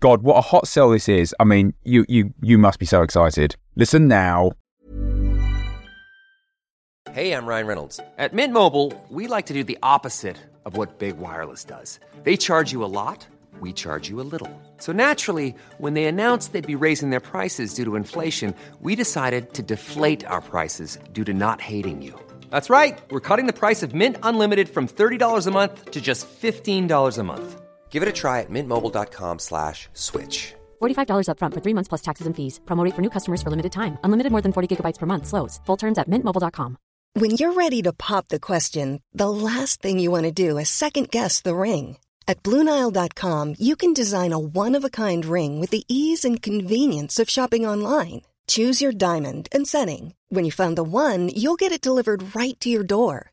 God, what a hot sell this is. I mean, you you you must be so excited. Listen now. Hey, I'm Ryan Reynolds. At Mint Mobile, we like to do the opposite of what Big Wireless does. They charge you a lot, we charge you a little. So naturally, when they announced they'd be raising their prices due to inflation, we decided to deflate our prices due to not hating you. That's right. We're cutting the price of Mint Unlimited from $30 a month to just $15 a month. Give it a try at mintmobile.com slash switch. $45 upfront for three months plus taxes and fees. Promo rate for new customers for limited time. Unlimited more than 40 gigabytes per month. Slows. Full terms at mintmobile.com. When you're ready to pop the question, the last thing you want to do is second guess the ring. At Bluenile.com, you can design a one of a kind ring with the ease and convenience of shopping online. Choose your diamond and setting. When you find the one, you'll get it delivered right to your door.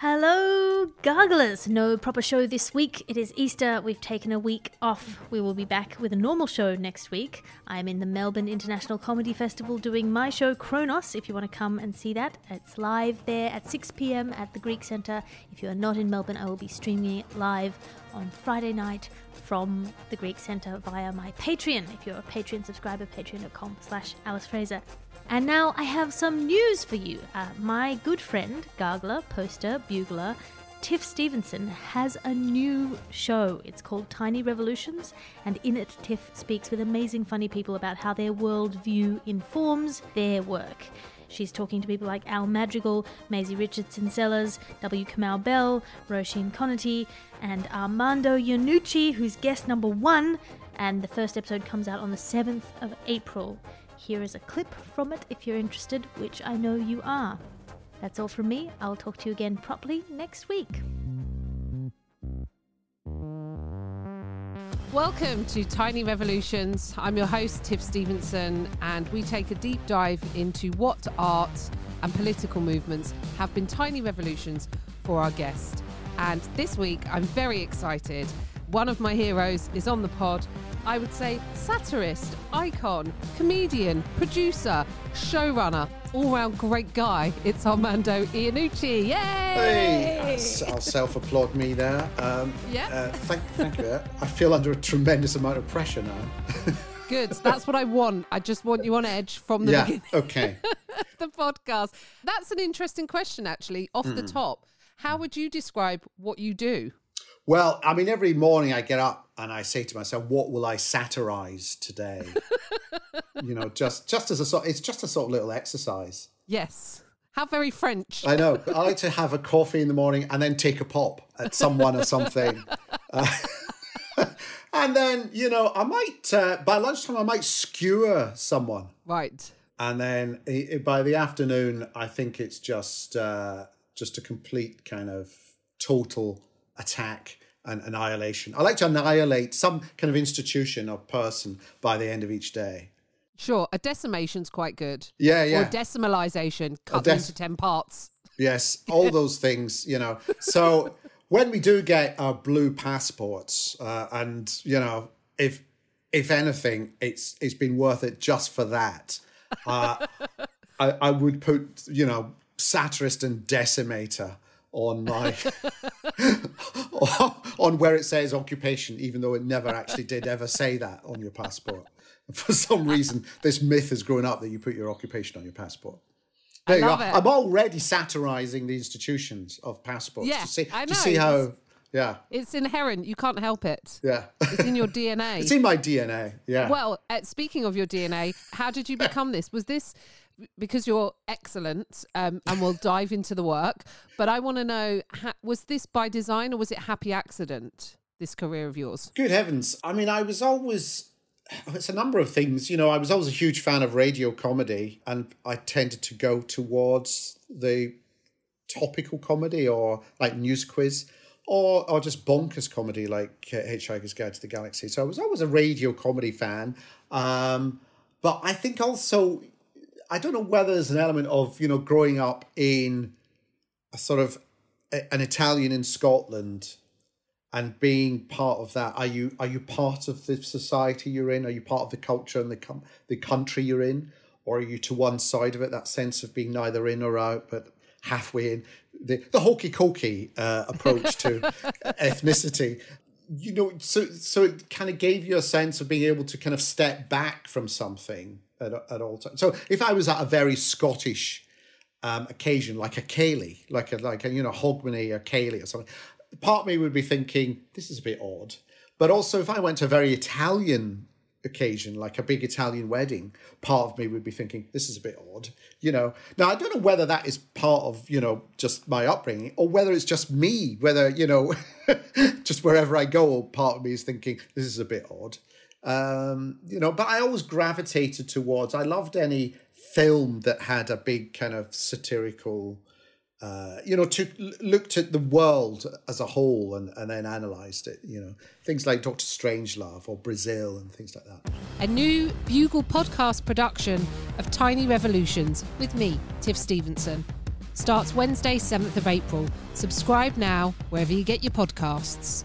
Hello, Garglers! No proper show this week. It is Easter. We've taken a week off. We will be back with a normal show next week. I am in the Melbourne International Comedy Festival doing my show Kronos. If you want to come and see that, it's live there at 6 pm at the Greek Centre. If you are not in Melbourne, I will be streaming it live on Friday night from the Greek Centre via my Patreon. If you're a Patreon subscriber, patreon.com slash Alice Fraser. And now I have some news for you. Uh, my good friend, gargler, poster, bugler, Tiff Stevenson has a new show. It's called Tiny Revolutions, and in it, Tiff speaks with amazing, funny people about how their worldview informs their work. She's talking to people like Al Madrigal, Maisie Richardson Sellers, W. Kamau Bell, Roisin Conaty, and Armando Iannucci, who's guest number one. And the first episode comes out on the 7th of April. Here is a clip from it if you're interested, which I know you are. That's all from me. I'll talk to you again properly next week. Welcome to Tiny Revolutions. I'm your host, Tiff Stevenson, and we take a deep dive into what art and political movements have been tiny revolutions for our guest. And this week, I'm very excited. One of my heroes is on the pod. I would say satirist, icon, comedian, producer, showrunner, all round great guy. It's Armando Iannucci. Yay! Hey, I'll, I'll self-applaud me there. Um, Yeah. Uh, thank, thank you. I feel under a tremendous amount of pressure now. Good. That's what I want. I just want you on edge from the yeah. beginning. Okay. the podcast. That's an interesting question, actually, off the top. How would you describe what you do? Well, I mean, every morning I get up and I say to myself, "What will I satirize today?" you know, just just as a sort, it's just a sort of little exercise. Yes. How very French. I know. I like to have a coffee in the morning and then take a pop at someone or something. Uh, and then, you know, I might, uh, by lunchtime, I might skewer someone. Right. And then i- i- by the afternoon, I think it's just uh, just a complete kind of total attack and annihilation. I like to annihilate some kind of institution or person by the end of each day. Sure. A decimation's quite good. Yeah, yeah. Or decimalization, cut dec- into 10 parts. Yes, all those things, you know. So when we do get our blue passports, uh, and you know, if if anything, it's it's been worth it just for that. Uh, I, I would put, you know, satirist and decimator on my on where it says occupation, even though it never actually did ever say that on your passport. For some reason, this myth has grown up that you put your occupation on your passport. There you love it. I'm already satirizing the institutions of passports Yeah, to see I to see how. Yeah, It's inherent. You can't help it. yeah. It's in your DNA. it's in my DNA. Yeah. Well, uh, speaking of your DNA, how did you become this? Was this because you're excellent, um, and we'll dive into the work? But I want to know: ha- was this by design or was it happy accident? This career of yours? Good heavens! I mean, I was always it's a number of things. You know, I was always a huge fan of radio comedy, and I tended to go towards the topical comedy or like news quiz. Or, or just bonkers comedy like uh, Hitchhiker's Guide to the Galaxy. So I was always a radio comedy fan. Um, but I think also, I don't know whether there's an element of, you know, growing up in a sort of a, an Italian in Scotland and being part of that. Are you are you part of the society you're in? Are you part of the culture and the com- the country you're in? Or are you to one side of it that sense of being neither in or out but halfway in? The the hokey cokey uh, approach to ethnicity. You know so so it kind of gave you a sense of being able to kind of step back from something at, at all times so if i was at a very scottish um, occasion like a ceilidh, like a like a you know hogmanay or ceilidh or something part of me would be thinking this is a bit odd. But also if i went to a very italian occasion like a big italian wedding part of me would be thinking this is a bit odd you know? Now i don't know whether that is part of you know just my upbringing or whether it's just me whether you know just wherever i go part of me is thinking this is a bit odd um you know but i always gravitated towards i loved any film that had a big kind of satirical uh, you know, to looked at the world as a whole and, and then analysed it. You know, things like Doctor Strangelove or Brazil and things like that. A new Bugle podcast production of Tiny Revolutions with me, Tiff Stevenson. Starts Wednesday, 7th of April. Subscribe now wherever you get your podcasts.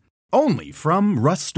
Only from Rust